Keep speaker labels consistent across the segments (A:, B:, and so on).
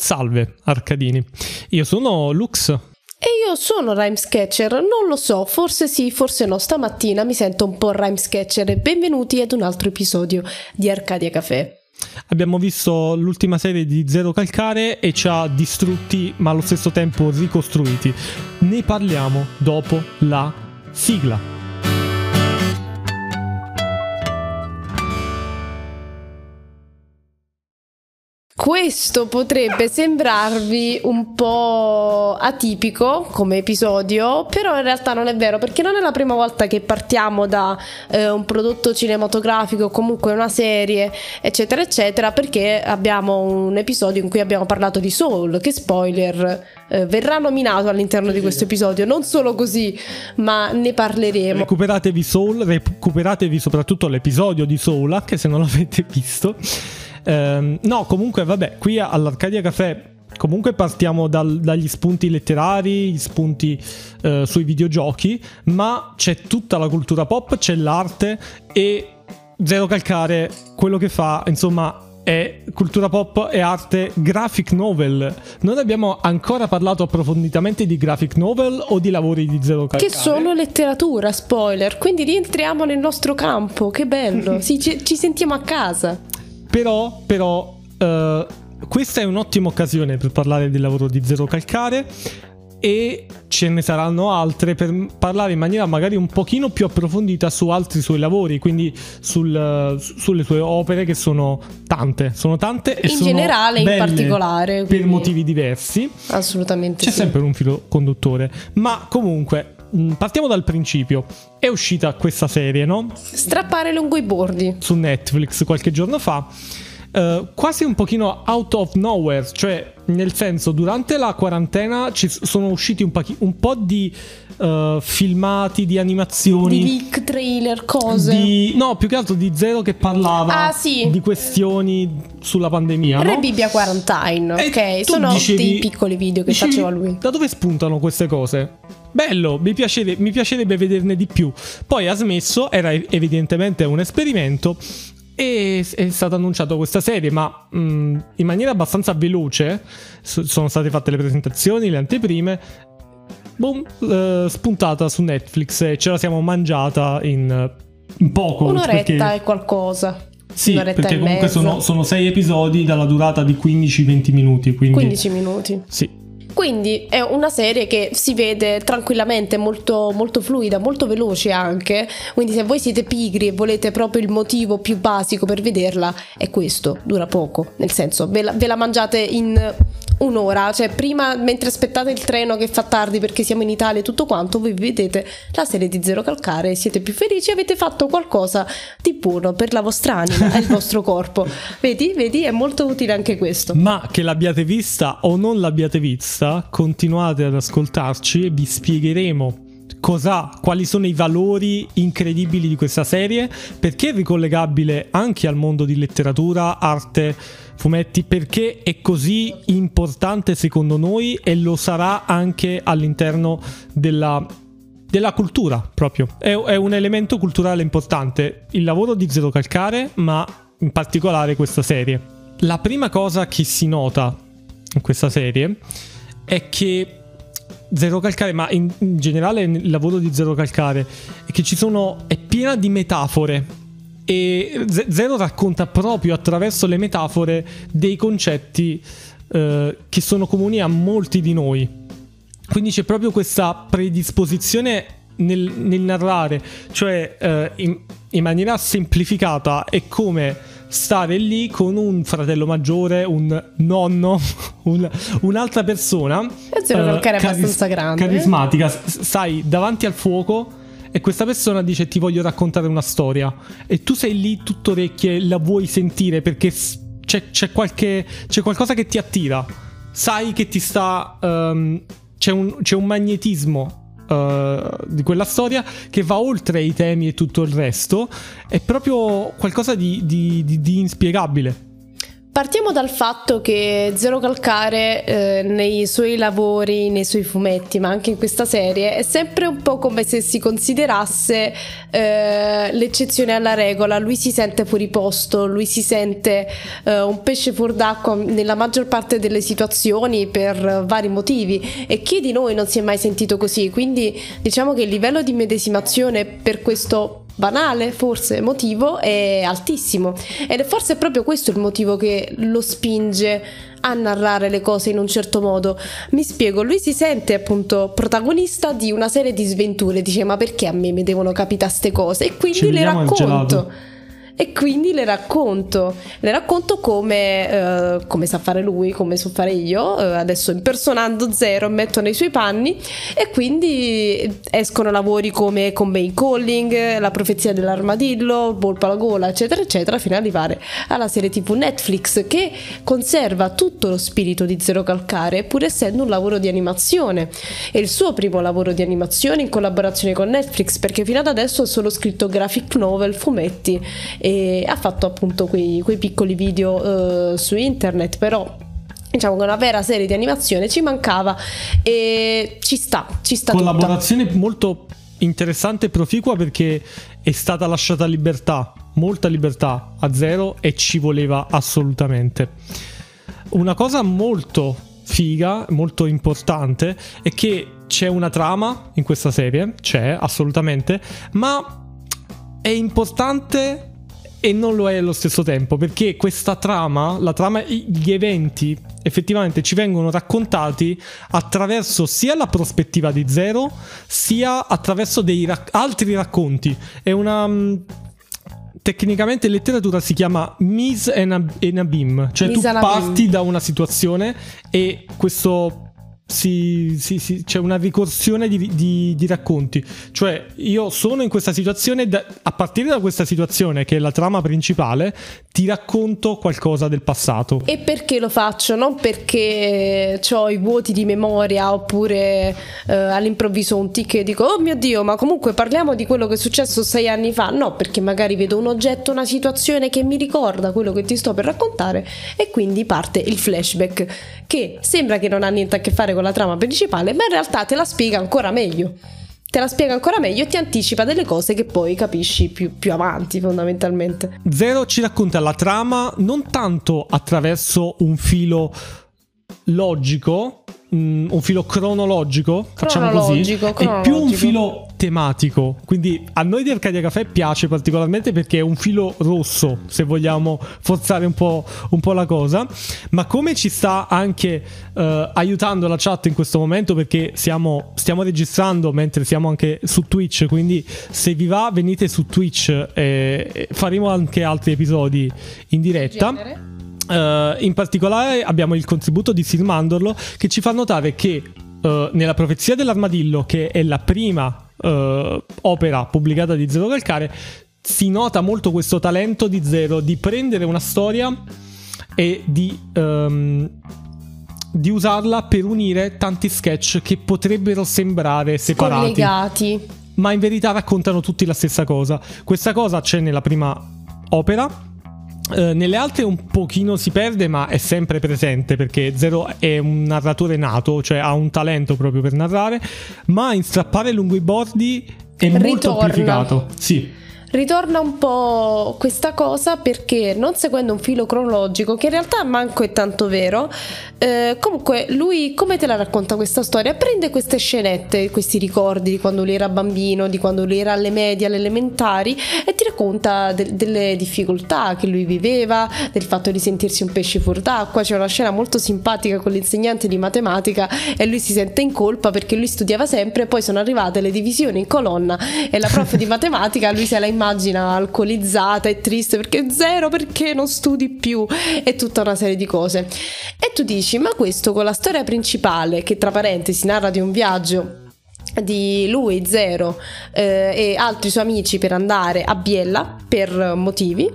A: Salve Arcadini, io sono Lux.
B: E io sono Rhyme Sketcher, non lo so, forse sì, forse no, stamattina mi sento un po' Rhyme Sketcher e benvenuti ad un altro episodio di Arcadia Café.
A: Abbiamo visto l'ultima serie di Zero Calcare e ci ha distrutti ma allo stesso tempo ricostruiti. Ne parliamo dopo la sigla.
B: Questo potrebbe sembrarvi un po' atipico come episodio, però in realtà non è vero perché non è la prima volta che partiamo da eh, un prodotto cinematografico, comunque una serie, eccetera, eccetera, perché abbiamo un episodio in cui abbiamo parlato di Soul, che spoiler eh, verrà nominato all'interno di questo episodio, non solo così, ma ne parleremo.
A: Recuperatevi Soul, recuperatevi soprattutto l'episodio di Soul, anche se non l'avete visto. Ehm, no, comunque, vabbè, qui all'Arcadia Café comunque partiamo dal, dagli spunti letterari, gli spunti eh, sui videogiochi, ma c'è tutta la cultura pop, c'è l'arte e Zero Calcare, quello che fa, insomma, è cultura pop e arte graphic novel. Non abbiamo ancora parlato approfonditamente di graphic novel o di lavori di Zero Calcare.
B: Che sono letteratura, spoiler, quindi rientriamo nel nostro campo, che bello, sì, ci, ci sentiamo a casa.
A: Però, però uh, questa è un'ottima occasione per parlare del lavoro di Zero Calcare e ce ne saranno altre per parlare in maniera magari un pochino più approfondita su altri suoi lavori, quindi sul, sulle sue opere che sono tante, sono tante e
B: in generale in particolare
A: per motivi diversi.
B: Assolutamente
A: C'è
B: sì.
A: sempre un filo conduttore, ma comunque partiamo dal principio. È uscita questa serie, no?
B: Strappare lungo i bordi.
A: Su Netflix qualche giorno fa. Uh, quasi un pochino out of nowhere, cioè nel senso durante la quarantena ci sono usciti un, pachi- un po' di uh, filmati, di animazioni,
B: Di leak, trailer, cose.
A: di- no più che altro di Zero che parlava
B: Ah, sì.
A: di questioni sulla pandemia.
B: Re
A: no?
B: Bibbia Quarantine,
A: E
B: ok? Sono
A: dicevi-
B: dei piccoli video che
A: dicevi,
B: faceva lui.
A: Da dove spuntano queste cose? Bello, mi, piacere- mi piacerebbe vederne di più. Poi ha smesso, era evidentemente un esperimento. E è stata annunciata questa serie, ma mh, in maniera abbastanza veloce. Sono state fatte le presentazioni, le anteprime. Boom, eh, spuntata su Netflix e ce la siamo mangiata in, in poco.
B: Un'oretta
A: perché-
B: e qualcosa.
A: Sì, perché comunque sono, sono sei episodi dalla durata di 15-20 minuti. Quindi
B: 15 minuti.
A: Sì,
B: Quindi è una serie che si vede tranquillamente, molto, molto fluida, molto veloce anche. Quindi se voi siete pigri e volete proprio il motivo più basico per vederla, è questo, dura poco. Nel senso, ve la, ve la mangiate in un'ora. Cioè, prima, mentre aspettate il treno che fa tardi perché siamo in Italia e tutto quanto, voi vedete la serie di Zero Calcare, siete più felici, avete fatto qualcosa di buono per la vostra anima e il vostro corpo. Vedi, vedi, è molto utile anche questo.
A: Ma che l'abbiate vista o non l'abbiate vista, continuate ad ascoltarci e vi spiegheremo cosa, quali sono i valori incredibili di questa serie, perché è ricollegabile anche al mondo di letteratura, arte, fumetti, perché è così importante secondo noi e lo sarà anche all'interno della della cultura proprio. È, è un elemento culturale importante il lavoro di Zero Calcare, ma in particolare questa serie. La prima cosa che si nota in questa serie è che Zero Calcare, ma in, in generale il lavoro di Zero Calcare, è che ci sono. è piena di metafore. E Zero racconta proprio attraverso le metafore dei concetti eh, che sono comuni a molti di noi. Quindi c'è proprio questa predisposizione nel, nel narrare, cioè eh, in, in maniera semplificata è come stare lì con un fratello maggiore, un nonno, un- un'altra persona.
B: E Zero Calcare è abbastanza grande.
A: Carismatica, s- stai davanti al fuoco. E questa persona dice ti voglio raccontare una storia e tu sei lì tutto orecchie la vuoi sentire perché c'è, c'è qualche, c'è qualcosa che ti attira. Sai che ti sta... ehm, c'è, un, c'è un magnetismo eh, di quella storia che va oltre i temi e tutto il resto. È proprio qualcosa di, di- di- di inspiegabile.
B: Partiamo dal fatto che Zero Calcare eh, nei suoi lavori, nei suoi fumetti, ma anche in questa serie, è sempre un po' come se si considerasse eh, l'eccezione alla regola. Lui si sente fuori posto, lui si sente eh, un pesce fuor d'acqua nella maggior parte delle situazioni per vari motivi. E chi di noi non si è mai sentito così? Quindi diciamo che il livello di medesimazione per questo banale, forse motivo, è altissimo. Ed è forse proprio questo il motivo che lo spinge a narrare le cose in un certo modo. Mi spiego, lui si sente appunto protagonista di una serie di sventure, dice ma perché a me mi devono capitare queste cose? E quindi le racconto e quindi le racconto, le racconto come, eh, come sa fare lui, come so fare io, eh, adesso impersonando Zero, metto nei suoi panni. E quindi escono lavori come Convey Calling, La profezia dell'armadillo, Volpa alla gola, eccetera, eccetera, fino ad arrivare alla serie tipo Netflix che conserva tutto lo spirito di Zero Calcare, pur essendo un lavoro di animazione. È il suo primo lavoro di animazione in collaborazione con Netflix, perché fino ad adesso ha solo scritto graphic novel, fumetti e ha fatto appunto quei, quei piccoli video uh, su internet, però diciamo che una vera serie di animazione ci mancava e ci sta, ci sta
A: collaborazione tutta. molto interessante e proficua perché è stata lasciata libertà, molta libertà a zero e ci voleva assolutamente. Una cosa molto figa, molto importante è che c'è una trama in questa serie, c'è assolutamente, ma è importante e non lo è allo stesso tempo perché questa trama, la trama, gli eventi effettivamente ci vengono raccontati attraverso sia la prospettiva di Zero sia attraverso dei rac- altri racconti. È una mm, tecnicamente in letteratura si chiama ab- en abim, cioè mise tu parti da una situazione e questo si, si, si, c'è una ricorsione di, di, di, racconti. Cioè, io sono in questa situazione, da, a partire da questa situazione, che è la trama principale, ti racconto qualcosa del passato.
B: E perché lo faccio? Non perché ho i vuoti di memoria oppure eh, all'improvviso un tic e dico, oh mio Dio, ma comunque parliamo di quello che è successo sei anni fa. No, perché magari vedo un oggetto, una situazione che mi ricorda quello che ti sto per raccontare e quindi parte il flashback, che sembra che non ha niente a che fare con con la trama principale, ma in realtà te la spiega ancora meglio. Te la spiega ancora meglio e ti anticipa delle cose che poi capisci più, più avanti, fondamentalmente.
A: Zero ci racconta la trama non tanto attraverso un filo logico, mm, un filo cronologico, facciamo così, cronologico. è più un filo tematico. Quindi a noi di Arcadia Caffè piace particolarmente perché è un filo rosso, se vogliamo forzare un po', un po la cosa. Ma come ci sta anche uh, aiutando la chat in questo momento perché siamo, stiamo registrando mentre siamo anche su Twitch, quindi se vi va venite su Twitch e faremo anche altri episodi in diretta. Uh, in particolare abbiamo il contributo di Sir Mandorlo che ci fa notare che uh, nella profezia dell'armadillo, che è la prima uh, opera pubblicata di Zero Calcare, si nota molto questo talento di Zero di prendere una storia e di, um, di usarla per unire tanti sketch che potrebbero sembrare separati.
B: Collegati.
A: Ma in verità raccontano tutti la stessa cosa. Questa cosa c'è nella prima opera Uh, nelle altre un pochino si perde, ma è sempre presente perché Zero è un narratore nato, cioè ha un talento proprio per narrare, ma in strappare lungo i bordi è Ritorna. molto amplificato. Sì
B: ritorna un po' questa cosa perché non seguendo un filo cronologico, che in realtà manco è tanto vero, eh, comunque lui come te la racconta questa storia? Prende queste scenette, questi ricordi di quando lui era bambino, di quando lui era alle medie, alle elementari e ti racconta de- delle difficoltà che lui viveva, del fatto di sentirsi un pesce fuori d'acqua, c'è una scena molto simpatica con l'insegnante di matematica e lui si sente in colpa perché lui studiava sempre, poi sono arrivate le divisioni in colonna e la prof di matematica lui se la immagina alcolizzata e triste perché zero perché non studi più e tutta una serie di cose. E tu dici, ma questo con la storia principale, che tra parentesi narra di un viaggio di lui, Zero eh, e altri suoi amici per andare a Biella per motivi.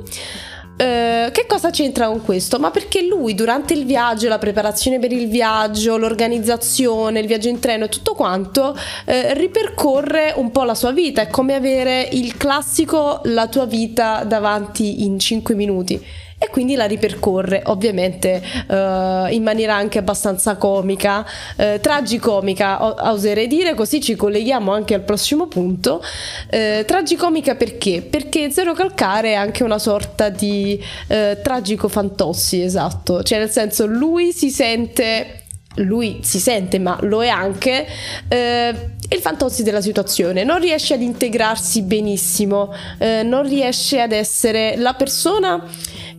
B: Uh, che cosa c'entra con questo? Ma perché lui durante il viaggio, la preparazione per il viaggio, l'organizzazione, il viaggio in treno e tutto quanto uh, ripercorre un po' la sua vita. È come avere il classico la tua vita davanti in 5 minuti. E quindi la ripercorre, ovviamente uh, in maniera anche abbastanza comica, uh, tragicomica, oserei dire, così ci colleghiamo anche al prossimo punto. Uh, tragicomica perché? Perché Zero Calcare è anche una sorta di tragico fantossi, esatto, cioè nel senso lui si sente lui si sente, ma lo è anche, eh, il fantozzi della situazione. Non riesce ad integrarsi benissimo, eh, non riesce ad essere la persona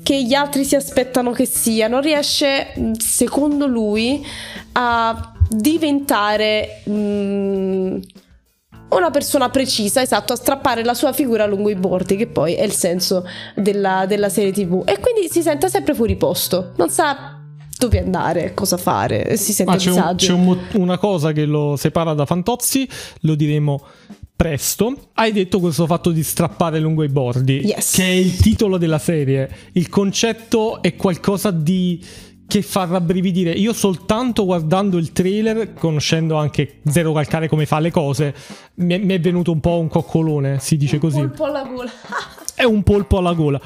B: che gli altri si aspettano che sia, non riesce, secondo lui, a diventare... Mm, una persona precisa, esatto, a strappare la sua figura lungo i bordi, che poi è il senso della, della serie TV. E quindi si sente sempre fuori posto, non sa dove andare, cosa fare, si sente
A: ah, c'è
B: disagio.
A: Un, c'è un, una cosa che lo separa da Fantozzi, lo diremo presto. Hai detto questo fatto di strappare lungo i bordi,
B: yes.
A: che è il titolo della serie. Il concetto è qualcosa di che fa rabbrividire. Io soltanto guardando il trailer, conoscendo anche Zero Calcare come fa le cose, mi è, mi è venuto un po' un coccolone, si dice
B: un
A: così.
B: Un po' alla gola.
A: è un polpo alla gola.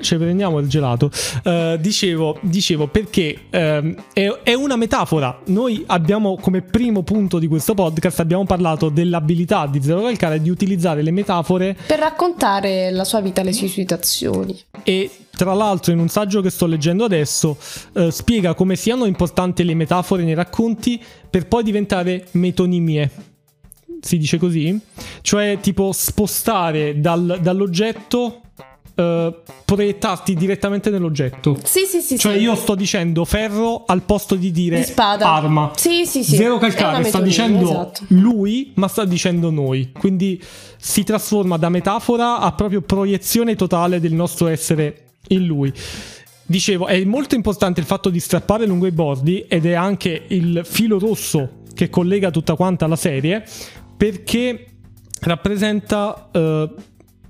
A: Ci prendiamo il gelato. Uh, dicevo, dicevo, perché um, è, è, una metafora. Noi abbiamo come primo punto di questo podcast abbiamo parlato dell'abilità di Zero Calcare di utilizzare le metafore
B: per raccontare la sua vita, le sue situazioni.
A: E tra l'altro in un saggio che sto leggendo adesso uh, spiega come siano importanti le metafore nei racconti per poi diventare metonimie si dice così, cioè tipo spostare dal, dall'oggetto Uh, proiettarti direttamente nell'oggetto.
B: Sì, sì, sì.
A: Cioè,
B: sì.
A: io sto dicendo ferro al posto di dire
B: di spada.
A: arma.
B: Sì, sì, sì.
A: Zero calcare sta dicendo esatto. lui, ma sta dicendo noi. Quindi si trasforma da metafora a proprio proiezione totale del nostro essere in lui. Dicevo, è molto importante il fatto di strappare lungo i bordi ed è anche il filo rosso che collega tutta quanta la serie perché rappresenta uh,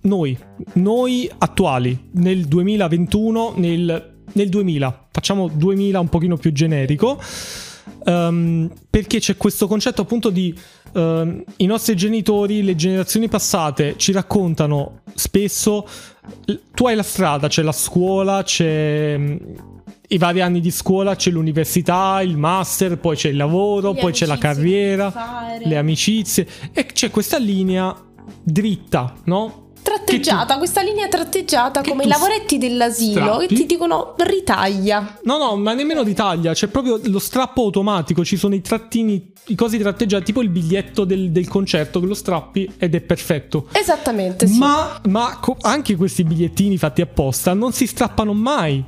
A: noi, noi attuali, nel 2021, nel, nel 2000, facciamo 2000 un pochino più generico, um, perché c'è questo concetto appunto di uh, i nostri genitori, le generazioni passate ci raccontano spesso, tu hai la strada, c'è la scuola, c'è i vari anni di scuola c'è l'università, il master, poi c'è il lavoro,
B: le
A: poi c'è la carriera, le amicizie e c'è questa linea dritta, no?
B: Tratteggiata, tu, questa linea tratteggiata come i lavoretti dell'asilo strappi. che ti dicono ritaglia.
A: No, no, ma nemmeno ritaglia, c'è proprio lo strappo automatico, ci sono i trattini, i cosi tratteggiati, tipo il biglietto del, del concerto che lo strappi ed è perfetto.
B: Esattamente, sì.
A: Ma, ma co- anche questi bigliettini fatti apposta non si strappano mai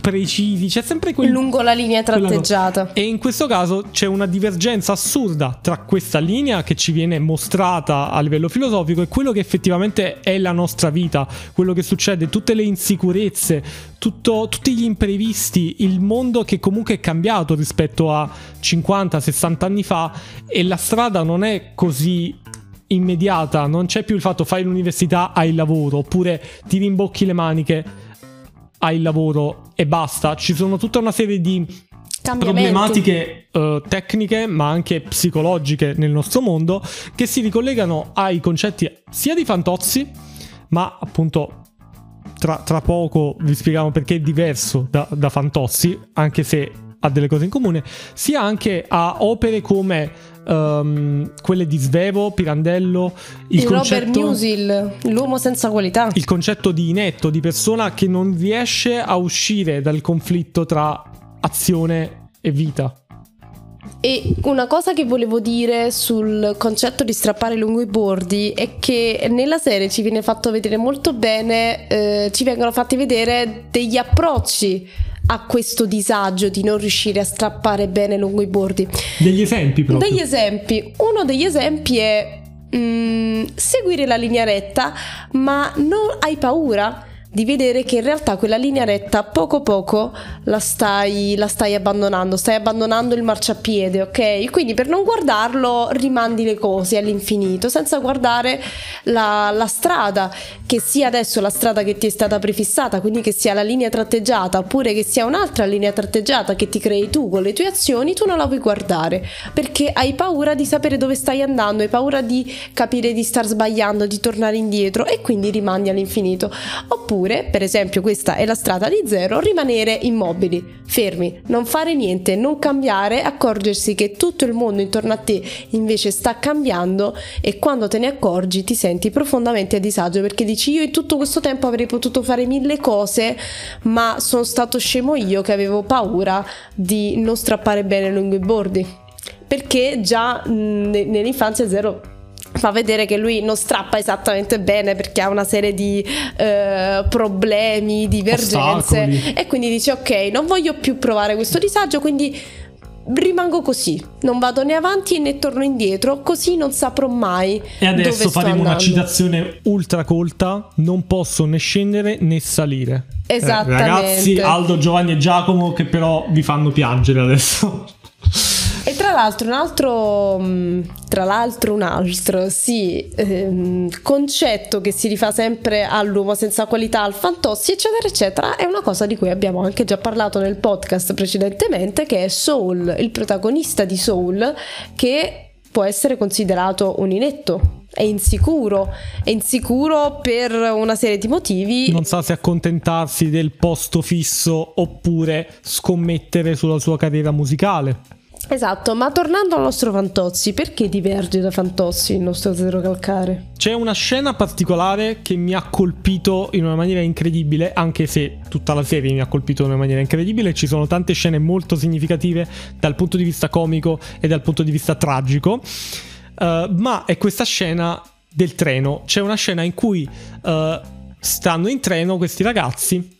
A: precisi, c'è sempre quel...
B: lungo la linea tratteggiata.
A: E in questo caso c'è una divergenza assurda tra questa linea che ci viene mostrata a livello filosofico e quello che effettivamente è la nostra vita, quello che succede, tutte le insicurezze, tutto, tutti gli imprevisti, il mondo che comunque è cambiato rispetto a 50-60 anni fa e la strada non è così immediata, non c'è più il fatto fai l'università, hai il lavoro, oppure ti rimbocchi le maniche hai il lavoro e basta. Ci sono tutta una serie di problematiche uh, tecniche ma anche psicologiche nel nostro mondo che si ricollegano ai concetti sia di Fantozzi ma appunto tra, tra poco vi spieghiamo perché è diverso da, da Fantozzi anche se ha delle cose in comune sia anche a opere come um, quelle di Svevo, Pirandello,
B: il, il concetto, Robert Musil, l'uomo senza qualità.
A: Il concetto di inetto, di persona che non riesce a uscire dal conflitto tra azione e vita.
B: E una cosa che volevo dire sul concetto di strappare lungo i bordi è che nella serie ci viene fatto vedere molto bene, eh, ci vengono fatti vedere degli approcci a questo disagio di non riuscire a strappare bene lungo i bordi.
A: Degli esempi proprio.
B: Degli esempi. Uno degli esempi è mm, seguire la linea retta, ma non hai paura di vedere che in realtà quella linea retta poco poco la stai, la stai abbandonando, stai abbandonando il marciapiede, ok? Quindi per non guardarlo rimandi le cose all'infinito senza guardare la, la strada, che sia adesso la strada che ti è stata prefissata, quindi che sia la linea tratteggiata oppure che sia un'altra linea tratteggiata che ti crei tu con le tue azioni, tu non la vuoi guardare perché hai paura di sapere dove stai andando, hai paura di capire di star sbagliando, di tornare indietro e quindi rimandi all'infinito. Oppure oppure, per esempio questa è la strada di zero, rimanere immobili, fermi, non fare niente, non cambiare, accorgersi che tutto il mondo intorno a te invece sta cambiando e quando te ne accorgi ti senti profondamente a disagio perché dici io in tutto questo tempo avrei potuto fare mille cose ma sono stato scemo io che avevo paura di non strappare bene lungo i bordi. Perché già mh, nell'infanzia zero fa vedere che lui non strappa esattamente bene perché ha una serie di eh, problemi, divergenze
A: Ostacoli.
B: e quindi dice ok non voglio più provare questo disagio quindi rimango così non vado né avanti né torno indietro così non saprò mai
A: E adesso faremo una
B: andando.
A: citazione ultra colta: non posso né scendere né salire. Eh,
B: Esattamente.
A: ragazzi, Aldo, Giovanni e Giacomo che però vi fanno piangere adesso.
B: E tra l'altro un altro, mh, tra l'altro un altro, sì, ehm, concetto che si rifà sempre all'uomo senza qualità, al fantossi, eccetera, eccetera, è una cosa di cui abbiamo anche già parlato nel podcast precedentemente, che è Soul, il protagonista di Soul, che può essere considerato un inetto. È insicuro, è insicuro per una serie di motivi.
A: Non sa se accontentarsi del posto fisso oppure scommettere sulla sua carriera musicale.
B: Esatto, ma tornando al nostro Fantozzi, perché diverge da Fantozzi il nostro zero calcare?
A: C'è una scena particolare che mi ha colpito in una maniera incredibile, anche se tutta la serie mi ha colpito in una maniera incredibile. Ci sono tante scene molto significative dal punto di vista comico e dal punto di vista tragico. Uh, ma è questa scena del treno. C'è una scena in cui uh, stanno in treno questi ragazzi.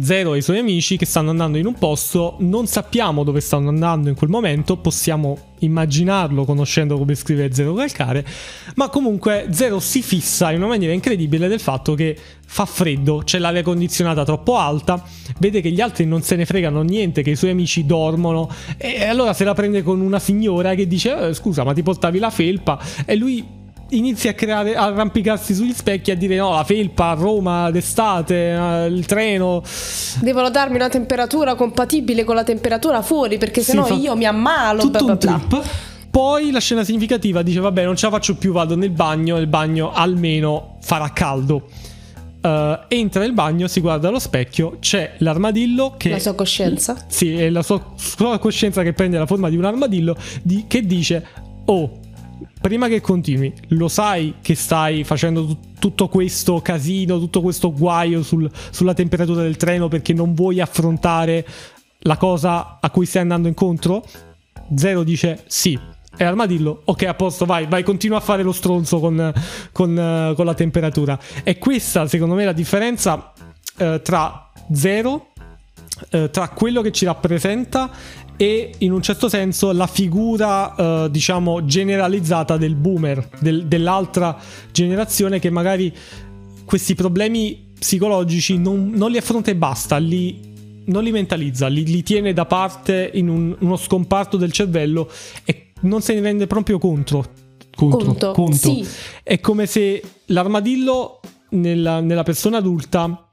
A: Zero e i suoi amici che stanno andando in un posto, non sappiamo dove stanno andando in quel momento, possiamo immaginarlo conoscendo come scrive Zero Calcare, ma comunque Zero si fissa in una maniera incredibile del fatto che fa freddo, c'è l'aria condizionata troppo alta, vede che gli altri non se ne fregano niente, che i suoi amici dormono e allora se la prende con una signora che dice eh, scusa ma ti portavi la felpa? E lui inizia a creare a arrampicarsi sugli specchi a dire no la felpa a Roma d'estate eh, il treno
B: Devono darmi una temperatura compatibile con la temperatura fuori perché
A: Sì,
B: sennò io mi ammalo.
A: tutto
B: bla
A: un
B: bla bla.
A: poi la scena significativa dice vabbè non ce la faccio più vado nel bagno nel bagno almeno farà caldo Eh, entra nel bagno si guarda allo specchio c'è l'armadillo che
B: La sua coscienza.
A: sì, è la sua, sua coscienza che prende la forma di un armadillo di- che dice oh prima che continui lo sai che stai facendo tu- tutto questo casino tutto questo guaio sul- sulla temperatura del treno perché non vuoi affrontare la cosa a cui stai andando incontro? Zero dice sì. E l'armadillo ok a posto vai vai continua a fare lo stronzo con, con, con la temperatura. E questa secondo me è la differenza eh, tra Zero eh, tra quello che ci rappresenta e in un certo senso la figura eh, diciamo generalizzata del boomer del- dell'altra generazione che magari questi problemi psicologici non, non li affronta e basta li non li mentalizza, li, li tiene da parte in un- uno scomparto del cervello e non se ne rende proprio conto. Conto,
B: Conto, sì.
A: È come se l'armadillo nella, nella persona adulta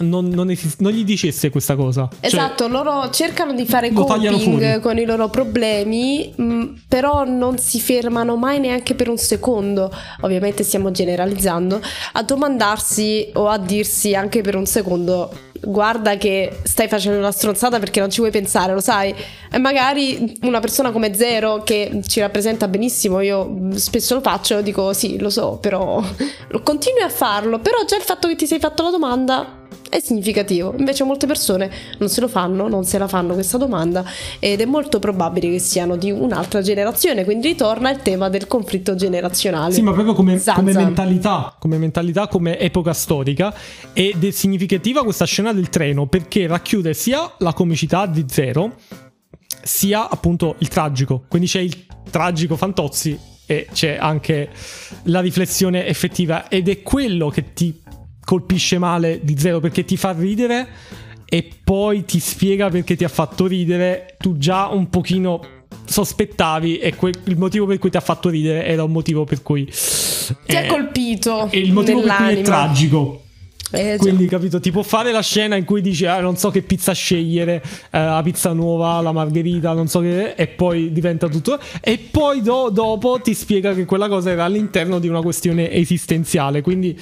A: non, non esist- non gli dicesse questa cosa. Cioè,
B: Esatto, loro cercano di fare coping con i loro problemi, mh, però non si fermano mai neanche per un secondo, ovviamente stiamo generalizzando, a domandarsi o a dirsi anche per un secondo guarda che stai facendo una stronzata perché non ci vuoi pensare, lo sai? E magari una persona come Zero che ci rappresenta benissimo, io spesso lo faccio, dico sì, lo so, però continui a farlo, però già il fatto che ti sei fatto la domanda è significativo. Invece molte persone non se lo fanno, non se la fanno questa domanda ed è molto probabile che siano di un'altra generazione, quindi ritorna il tema del conflitto generazionale.
A: Sì, ma proprio come, come mentalità, come mentalità, come epoca storica. Ed è significativa questa scena del treno perché racchiude sia la comicità di Zero, sia appunto il tragico. Quindi c'è il tragico Fantozzi e c'è anche la riflessione effettiva. Ed è quello che ti colpisce male di Zero perché ti fa ridere e poi ti spiega perché ti ha fatto ridere. Tu già un pochino sospettavi e que- il motivo per cui ti ha fatto ridere era un motivo per cui
B: Ti ha colpito
A: e il motivo per cui è
B: nell'anima.
A: tragico
B: Eh,
A: quindi capito ti può fare la scena in cui dici ah, non so che pizza scegliere eh, la pizza nuova la margherita non so che e poi diventa tutto e poi do- dopo ti spiega che quella cosa era all'interno di una questione esistenziale quindi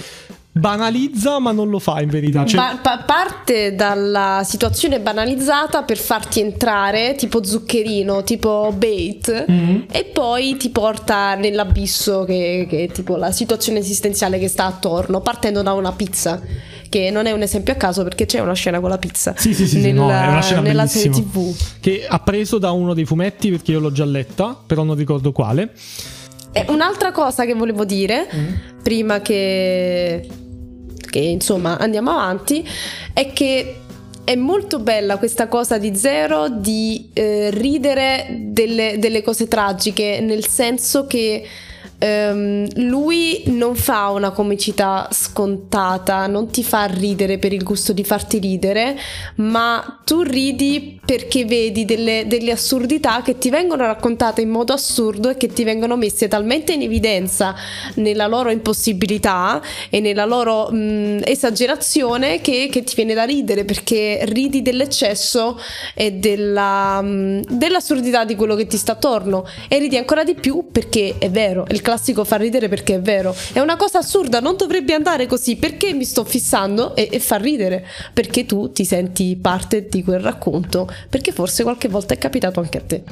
A: banalizza ma non lo fa in verità. Cioè...
B: Pa- pa- parte dalla situazione banalizzata per farti entrare tipo zuccherino, tipo bait mm-hmm. e poi ti porta nell'abisso che, che è tipo la situazione esistenziale che sta attorno, partendo da una pizza che non è un esempio a caso perché c'è una scena con la pizza
A: sì, sì, sì, nella, no, una scena nella serie tv che ha preso da uno dei fumetti perché io l'ho già letta però non ricordo quale
B: e un'altra cosa che volevo dire mm. prima che che insomma andiamo avanti, è che è molto bella questa cosa di Zero di eh, ridere delle, delle cose tragiche, nel senso che Um, lui non fa una comicità scontata, non ti fa ridere per il gusto di farti ridere, ma tu ridi perché vedi delle, delle, assurdità che ti vengono raccontate in modo assurdo e che ti vengono messe talmente in evidenza nella loro impossibilità e nella loro mh, esagerazione che, che, ti viene da ridere perché ridi dell'eccesso e della, mh, dell'assurdità di quello che ti sta attorno e ridi ancora di più perché è vero, il classico fa ridere perché è vero. È una cosa assurda, non dovrebbe andare così. Perché mi sto fissando e, e fa ridere? Perché tu ti senti parte di quel racconto. Perché forse qualche volta è capitato anche a te.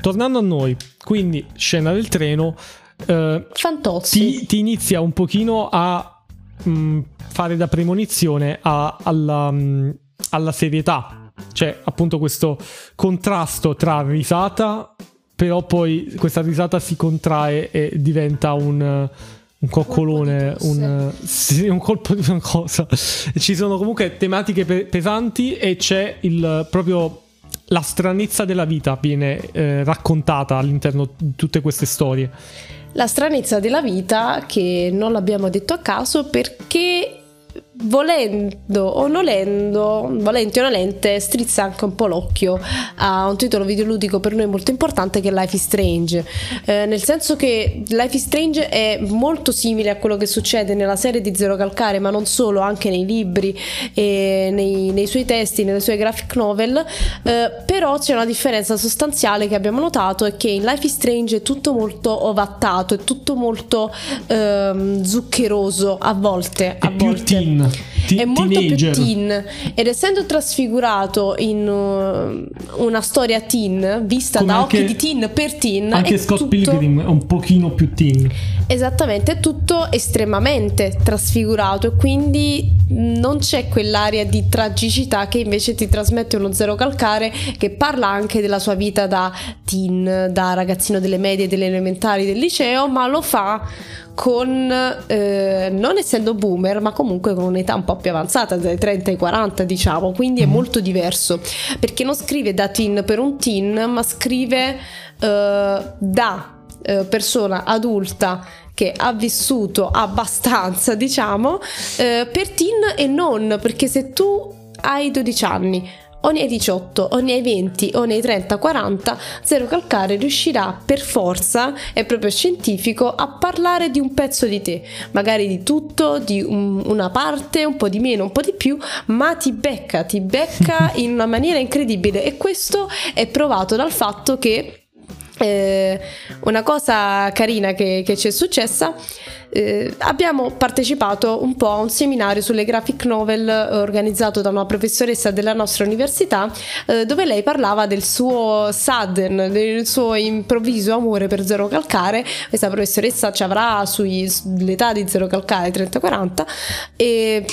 A: Tornando a noi, quindi scena del treno.
B: Eh, Fantozzi.
A: Ti, ti, inizia un pochino a mh, mm, fare da premonizione a, alla, mh, mm, alla serietà. Cioè, appunto, questo contrasto tra risata però poi questa risata si contrae e diventa un, un coccolone, un, sì, un, colpo di una cosa. Ci sono comunque tematiche pe- pesanti e c'è il proprio la stranezza della vita viene eh, raccontata all'interno di tutte queste storie.
B: La stranezza della vita che non l'abbiamo detto a caso perché volendo o nolendo, volenti o nolente, strizza anche un po' l'occhio a un titolo videoludico per noi molto importante che è Life is Strange. Eh, nel senso che Life is Strange è molto simile a quello che succede nella serie di Zero Calcare, ma non solo, anche nei libri e nei, nei suoi testi, nelle sue graphic novel. Eh, però c'è una differenza sostanziale che abbiamo notato è che in Life is Strange è tutto molto ovattato, è tutto molto ehm, zuccheroso a volte. A volte.
A: teen Mm-hmm. T-
B: è molto teenager. più teen ed essendo trasfigurato in uh, una storia teen vista Come da occhi di teen per teen
A: anche Scott tutto... Pilgrim è un pochino più teen
B: esattamente è tutto estremamente trasfigurato e quindi non c'è quell'aria di tragicità che invece ti trasmette uno zero calcare che parla anche della sua vita da teen da ragazzino delle medie delle elementari del liceo ma lo fa con eh, non essendo boomer, ma comunque con un'età un po' più avanzata, dai 30 ai 40, diciamo, quindi è mm. molto diverso perché non scrive da teen per un teen, ma scrive eh, da eh, persona adulta che ha vissuto abbastanza, diciamo, eh, per teen e non perché se tu hai 12 anni o nei 18 o nei 20 o nei 30 40 Zero Calcare riuscirà per forza è proprio scientifico a parlare di un pezzo di te. Magari di tutto di un, una parte un po' di meno un po' di più ma ti becca ti becca in una maniera incredibile. E questo è provato dal fatto che eh, una cosa carina che, che ci è successa eh, abbiamo partecipato un po' a un seminario sulle graphic novel eh, organizzato da una professoressa della nostra università eh, dove lei parlava del suo sudden, del suo improvviso amore per Zero Calcare. Questa professoressa ci avrà sull'età di Zero Calcare 30-40 e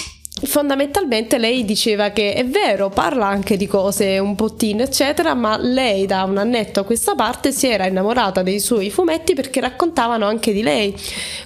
B: fondamentalmente lei diceva che è vero, parla anche di cose un po' teen, eccetera, ma lei da un annetto a questa parte si era innamorata dei suoi fumetti perché raccontavano anche di lei.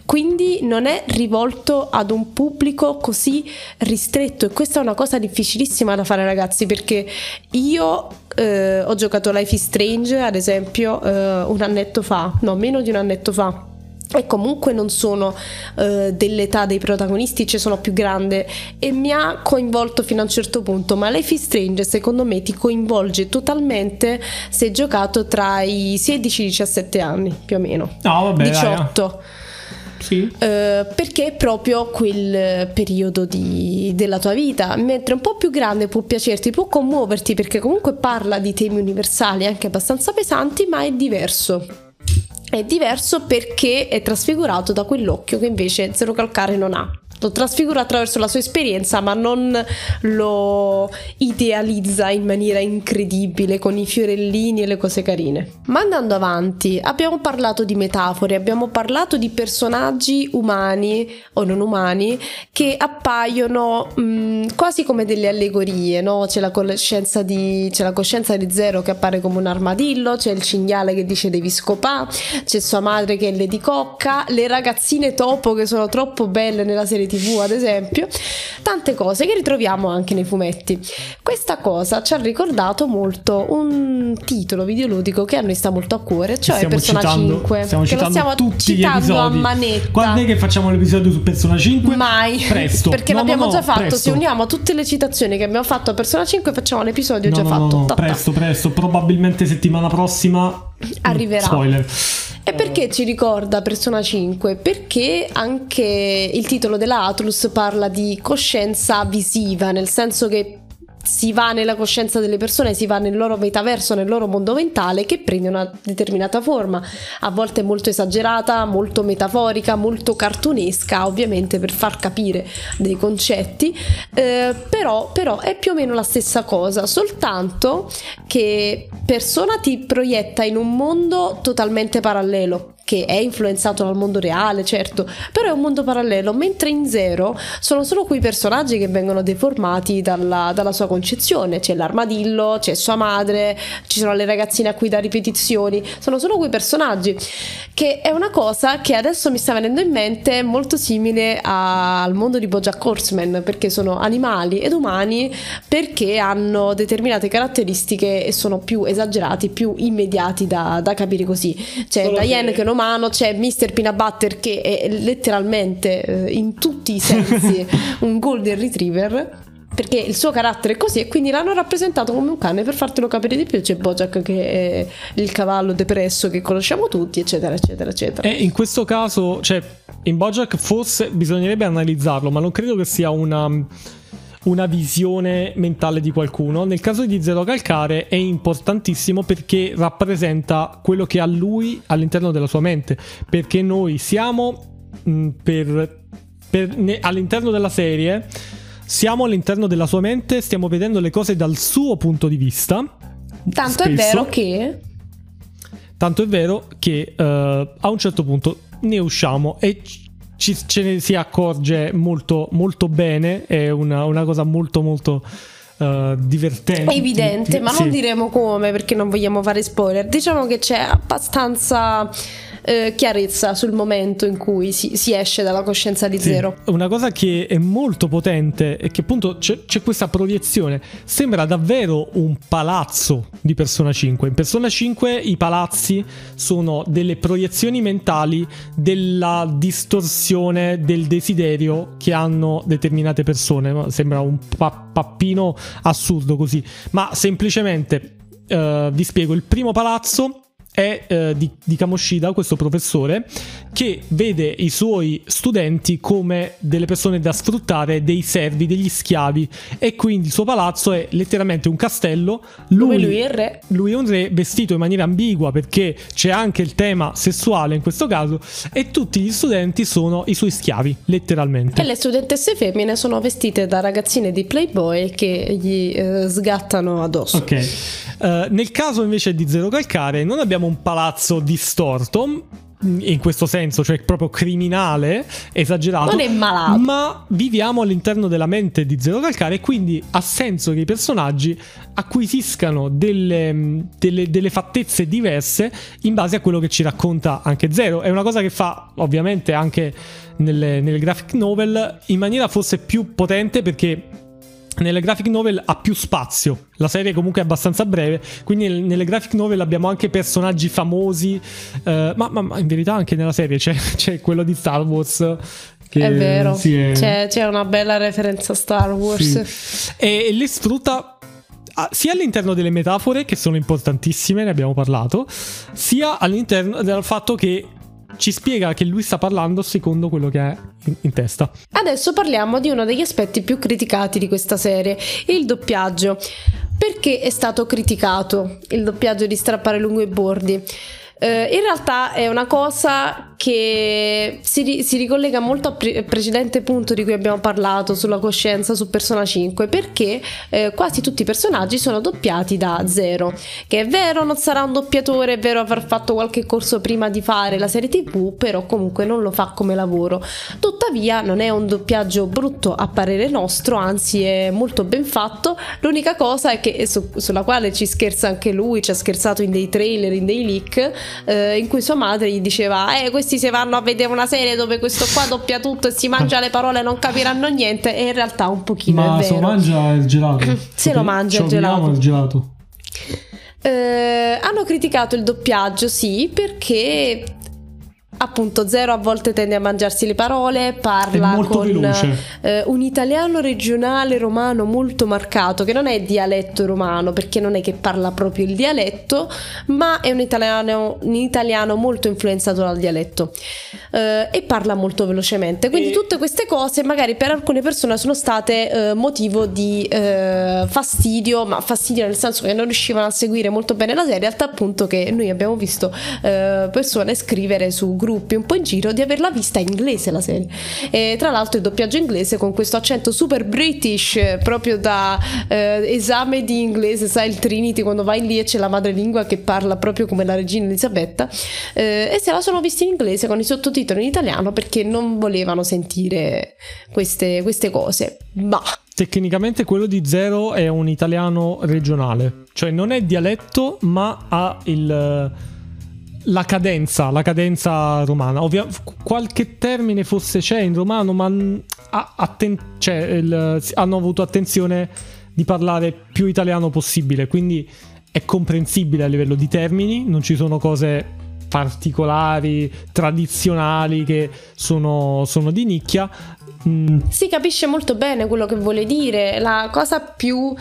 B: Quindi non è rivolto ad un pubblico così ristretto e questa è una cosa difficilissima da fare ragazzi perché io eh, ho giocato Life is Strange ad esempio eh, un annetto fa, no meno di un annetto fa e comunque non sono uh, dell'età dei protagonisti, cioè sono più grande e mi ha coinvolto fino a un certo punto, ma Life is Strange secondo me ti coinvolge totalmente se giocato tra i 16 e i 17 anni, più o meno.
A: No, vabbè,
B: 18.
A: Dai, sì. Uh,
B: perché è proprio quel periodo di, della tua vita, mentre un po' più grande può piacerti, può commuoverti perché comunque parla di temi universali anche abbastanza pesanti, ma è diverso è diverso perché è trasfigurato da quell'occhio che invece Zero Calcare non ha. Lo trasfigura attraverso la sua esperienza, ma non lo idealizza in maniera incredibile con i fiorellini e le cose carine. Ma andando avanti, abbiamo parlato di metafore, abbiamo parlato di personaggi umani o non umani che appaiono mh, mm, quasi come delle allegorie, no? C'è la, coscienza di, c'è la coscienza di Zero che appare come un armadillo, c'è il cinghiale che dice devi scopare, c'è sua madre che è Lady Cocca, le ragazzine topo che sono troppo belle nella serie tv ad esempio, tante cose che ritroviamo anche nei fumetti. Questa cosa ci ha ricordato molto un titolo videoludico che a noi sta molto a cuore, cioè
A: stiamo
B: Persona
A: citando,
B: 5.
A: Stiamo
B: che
A: citando
B: stiamo
A: tutti
B: citando a manetta.
A: Quando è che facciamo l'episodio su Persona 5?
B: Mai.
A: Presto.
B: Perché
A: No,
B: l'abbiamo
A: no, no,
B: già fatto.
A: presto.
B: Se uniamo tutte le citazioni che abbiamo fatto a Persona 5, facciamo l'episodio
A: No,
B: già
A: no,
B: fatto.
A: no,
B: Ta- ta.
A: presto, presto. Probabilmente settimana prossima
B: Arriverà.
A: Spoiler.
B: E perché ci ricorda Persona 5? Perché anche il titolo della Atlus parla di coscienza visiva, nel senso che si va nella coscienza delle persone, si va nel loro metaverso, nel loro mondo mentale che prende una determinata forma, a volte molto esagerata, molto metaforica, molto cartunesca, ovviamente per far capire dei concetti, eh, però, però è più o meno la stessa cosa, soltanto che persona ti proietta in un mondo totalmente parallelo che è influenzato dal mondo reale, certo, però è un mondo parallelo, mentre in Zero sono solo quei personaggi che vengono deformati dalla, dalla sua concezione, c'è l'armadillo, c'è sua madre, ci sono le ragazzine a cui dà ripetizioni, sono solo quei personaggi, che è una cosa che adesso mi sta venendo in mente molto simile a- al mondo di Bojack Horseman, perché sono animali ed umani, perché hanno determinate caratteristiche e sono più esagerati, più immediati da, da capire così. C'è Diane
A: che-
B: che umano, c'è Mr. Peanut Butter che è letteralmente eh, in tutti i sensi un golden retriever. Perché il suo carattere è così e quindi l'hanno rappresentato come un cane per fartelo capire di più. C'è Bojack che è il cavallo depresso che conosciamo tutti, eccetera, eccetera, eccetera.
A: E in questo caso, cioè, in Bojack forse bisognerebbe analizzarlo, ma non credo che sia una, una visione mentale di qualcuno. Nel caso di Zero Calcare è importantissimo perché rappresenta quello che ha lui all'interno della sua mente. Perché noi siamo mh, per, per- ne- all'interno della serie. Siamo all'interno della sua mente, stiamo vedendo le cose dal suo punto di vista.
B: Tanto è
A: spesso.
B: vero che
A: Tanto è vero che eh, a un certo punto ne usciamo e ci- ce ne si accorge molto, molto bene. È una, una cosa molto, molto eh, divertente.
B: è evidente, ma non
A: Sì.
B: diremo come perché non vogliamo fare spoiler. Diciamo che c'è abbastanza eh, chiarezza sul momento in cui si, si esce dalla coscienza di
A: Sì.
B: zero.
A: Una cosa che è molto potente è che appunto c'è, c'è questa proiezione. Sembra davvero un palazzo di Persona 5. In Persona 5 i palazzi sono delle proiezioni mentali della distorsione del desiderio che hanno determinate persone. Sembra un pa- pappino assurdo così. Ma semplicemente eh, vi spiego: il primo palazzo è eh, di, di Kamoshida, questo professore, che vede i suoi studenti come delle persone da sfruttare, dei servi, degli schiavi, e quindi il suo palazzo è letteralmente un castello.
B: Dove lui è il re.
A: lui è un re vestito in maniera ambigua perché c'è anche il tema sessuale in questo caso, e tutti gli studenti sono i suoi schiavi, letteralmente.
B: E le studentesse femmine sono vestite da ragazzine di Playboy che gli eh, sgattano addosso.
A: Ok. Eh, nel caso invece di Zero Calcare, non abbiamo un palazzo distorto. In questo senso, cioè proprio criminale, esagerato.
B: Non è malato.
A: Ma viviamo all'interno della mente di Zero Calcare e quindi ha senso che i personaggi acquisiscano delle, mh, delle- delle fattezze diverse in base a quello che ci racconta anche Zero. È una cosa che fa ovviamente anche nelle, nelle graphic novel in maniera forse più potente perché nelle graphic novel ha più spazio. La serie comunque è abbastanza breve, quindi nel- nelle graphic novel abbiamo anche personaggi famosi, eh, ma, ma- ma in verità anche nella serie c'è, c'è quello di Star Wars. Che
B: È vero,
A: sì, è-
B: C'è, c'è una bella referenza a Star Wars.
A: sì. E, e le sfrutta ah, sia all'interno delle metafore, che sono importantissime, ne abbiamo parlato, sia all'interno del fatto che ci spiega che lui sta parlando secondo quello che è in, in testa.
B: Adesso parliamo di uno degli aspetti più criticati di questa serie, il doppiaggio. Perché è stato criticato il doppiaggio di strappare lungo i bordi? Eh, in realtà è una cosa che si, si ricollega molto al pre- precedente punto di cui abbiamo parlato sulla coscienza su Persona 5 perché eh, quasi tutti i personaggi sono doppiati da zero. Che è vero non sarà un doppiatore è vero aver fatto qualche corso prima di fare la serie tv però comunque non lo fa come lavoro. Tuttavia non è un doppiaggio brutto a parere nostro anzi è molto ben fatto. L'unica cosa è che su, sulla quale ci scherza anche lui ci ha scherzato in dei trailer in dei leak eh, in cui sua madre gli diceva eh questi se vanno a vedere una serie dove questo qua doppia tutto e si mangia le parole non capiranno niente e in realtà un pochino
A: Ma se
B: vero
A: mangia il gelato.
B: Se lo mangia il gelato.
A: il gelato.
B: Eh, hanno criticato il doppiaggio, sì, perché appunto Zero a volte tende a mangiarsi le parole, parla con
A: veloce.
B: eh, un italiano regionale romano molto marcato, che non è dialetto romano, perché non è che parla proprio il dialetto, ma è un italiano, un italiano molto influenzato dal dialetto eh, e parla molto velocemente. Quindi
A: E-
B: tutte queste cose magari per alcune persone sono state eh, motivo di eh, fastidio, ma fastidio nel senso che non riuscivano a seguire molto bene la serie, al tal punto che noi abbiamo visto eh, persone scrivere su gruppi un po' in giro di averla vista in inglese la serie. E tra l'altro il doppiaggio inglese con questo accento super british, eh, proprio da eh, esame di inglese, sai il Trinity quando vai lì e c'è la madrelingua che parla proprio come la regina Elisabetta, eh, e se la sono vista in inglese con i sottotitoli in italiano perché non volevano sentire queste, queste cose. Ma
A: Tecnicamente quello di Zero è un italiano regionale, cioè non è dialetto, ma ha il, la cadenza, la cadenza romana. Ovvia- qualche termine forse c'è in romano, ma atten- cioè, il- hanno avuto attenzione di parlare più italiano possibile, quindi è comprensibile a livello di termini, non ci sono cose particolari, tradizionali che sono, sono di nicchia. Mm,
B: si capisce molto bene quello che vuole dire. La cosa più,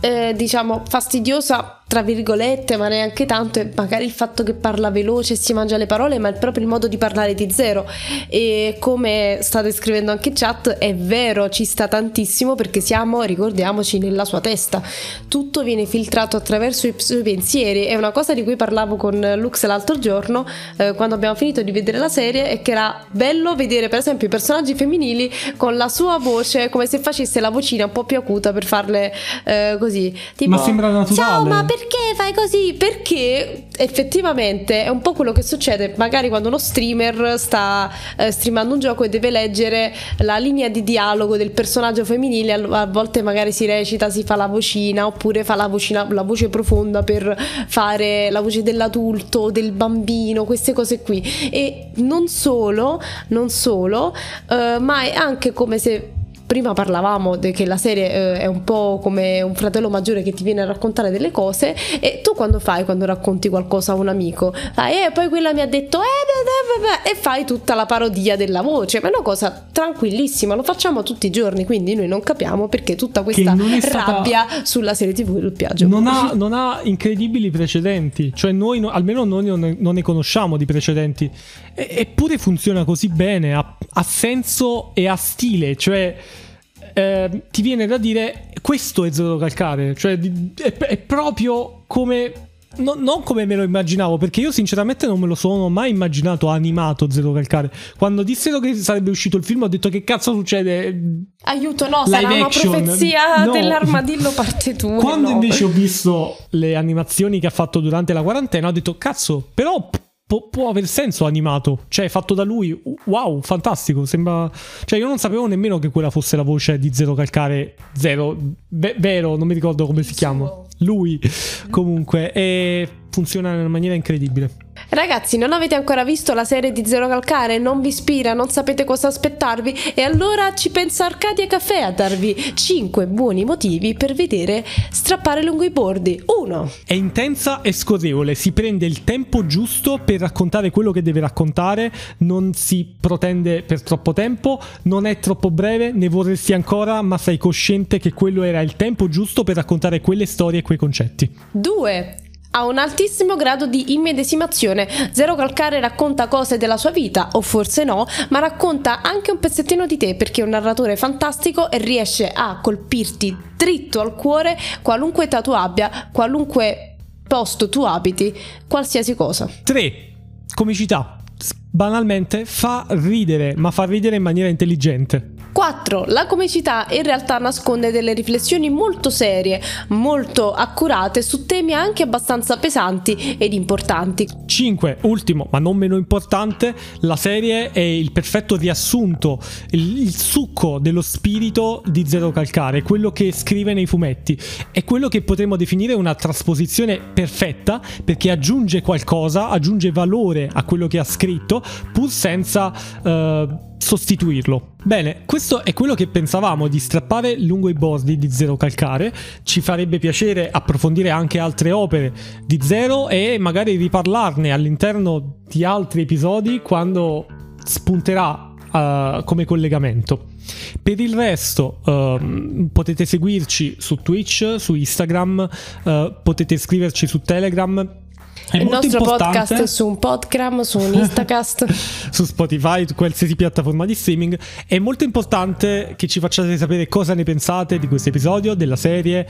B: eh, diciamo, fastidiosa, tra virgolette, ma neanche tanto, è magari il fatto che parla veloce si mangia le parole, ma è proprio il modo di parlare di zero. E come state scrivendo anche in chat, è vero, ci sta tantissimo perché siamo, ricordiamoci, nella sua testa. Tutto viene filtrato attraverso i suoi pensieri. È una cosa di cui parlavo con Lux l'altro giorno, eh, quando abbiamo finito di vedere la serie, e che era bello vedere, per esempio, i personaggi femminili con la sua voce come se facesse la vocina un po' più acuta per farle eh, così. Tipo,
A: Ma sembra naturale.
B: Ciao, ma perché fai così? Perché effettivamente è un po' quello che succede magari quando uno streamer sta eh, streamando un gioco e deve leggere la linea di dialogo del personaggio femminile, a volte magari si recita, si fa la vocina oppure fa la, vocina, la voce profonda per fare la voce dell'adulto, del bambino, queste cose qui. E non solo, non solo, eh, ma è anche come se prima parlavamo che la serie eh, è un po' come un fratello maggiore che ti viene a raccontare delle cose e tu quando fai quando racconti qualcosa a un amico? Fai eh poi quella mi ha detto eh beh, beh, beh, beh", e fai tutta la parodia della voce. Ma è una cosa tranquillissima lo facciamo tutti i giorni quindi noi non capiamo perché tutta questa
A: stata-
B: rabbia sulla serie tv del doppiaggio
A: non, ha, non ha incredibili precedenti, cioè noi, no- almeno noi non ne, non ne conosciamo di precedenti, E- eppure funziona così bene, ha, ha senso e ha stile, cioè eh, ti viene da dire questo è Zero Calcare, cioè è, è proprio come... no- non come me lo immaginavo, perché io sinceramente non me lo sono mai immaginato animato Zero Calcare. Quando dissero che sarebbe uscito il film ho detto che cazzo succede?
B: aiuto no
A: Live
B: sarà una
A: action.
B: profezia
A: No.
B: dell'armadillo parte 2
A: Quando
B: no.
A: invece ho visto le animazioni che ha fatto durante la quarantena, ho detto cazzo, però può, può aver senso animato, cioè fatto da lui. Wow, fantastico, sembra cioè io non sapevo nemmeno che quella fosse la voce di Zero Calcare Zero, Ve- vero, non mi ricordo come si chiama. Lui comunque e funziona in una maniera incredibile.
B: Ragazzi, non avete ancora visto la serie di Zero Calcare? Non vi ispira? Non sapete cosa aspettarvi? E allora ci pensa Arcadia Caffè a darvi 5 buoni motivi per vedere strappare lungo i bordi. 1.
A: È intensa e scorrevole, si prende il tempo giusto per raccontare quello che deve raccontare, non si protende per troppo tempo, non è troppo breve, ne vorresti ancora, ma sei cosciente che quello era il tempo giusto per raccontare quelle storie e quei concetti.
B: 2. Ha un altissimo grado di immedesimazione. Zero Calcare racconta cose della sua vita, o forse no, ma racconta anche un pezzettino di te perché è un narratore fantastico e riesce a colpirti dritto al cuore qualunque età tu abbia, qualunque posto tu abiti, qualsiasi cosa.
A: 3. Comicità. banalmente fa ridere, ma fa ridere in maniera intelligente.
B: 4. La comicità in realtà nasconde delle riflessioni molto serie, molto accurate su temi anche abbastanza pesanti ed importanti.
A: 5. Ultimo, ma non meno importante, la serie è il perfetto riassunto, il, il succo dello spirito di Zero Calcare, quello che scrive nei fumetti. È quello che potremmo definire una trasposizione perfetta perché aggiunge qualcosa, aggiunge valore a quello che ha scritto, pur senza... Uh, sostituirlo. Bene, questo è quello che pensavamo di strappare lungo i bordi di Zero Calcare. Ci farebbe piacere approfondire anche altre opere di Zero e magari riparlarne all'interno di altri episodi quando spunterà uh, come collegamento. Per il resto uh, potete seguirci su Twitch, su Instagram, uh, potete scriverci su Telegram
B: è il nostro podcast su un podcast, su un Instacast,
A: su Spotify, qualsiasi piattaforma di streaming. È molto importante che ci facciate sapere cosa ne pensate di questo episodio, della serie.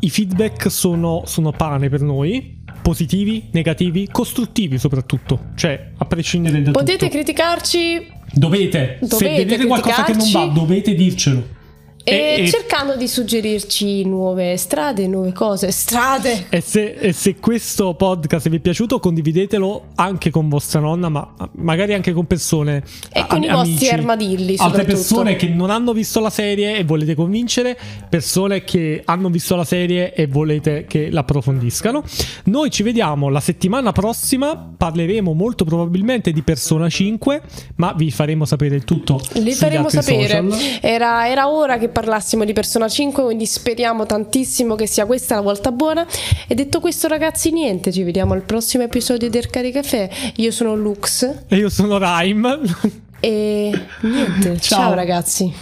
A: I feedback sono, sono pane per noi, positivi, negativi, costruttivi soprattutto. Cioè, a prescindere da
B: Potete
A: tutto.
B: criticarci.
A: Dovete. Dovete Se vedete qualcosa che non va, dovete dircelo.
B: E, e, cercando di suggerirci nuove strade, nuove cose. Strade!
A: E se, e se, questo podcast vi è piaciuto, condividetelo anche con vostra nonna, ma magari anche con persone.
B: E con am- i vostri armadilli.
A: Altre persone che non hanno visto la serie e volete convincere, persone che hanno visto la serie e volete che l'approfondiscano. Noi ci vediamo la settimana prossima. Parleremo molto probabilmente di Persona 5, ma vi faremo sapere il tutto.
B: Li faremo sapere. Era, era ora che parlassimo di Persona 5, quindi speriamo tantissimo che sia questa la volta buona. E detto questo, ragazzi, niente, ci vediamo al prossimo episodio del Caricaffè. Io sono Lux.
A: E io sono Rime.
B: E niente, ciao, ciao ragazzi.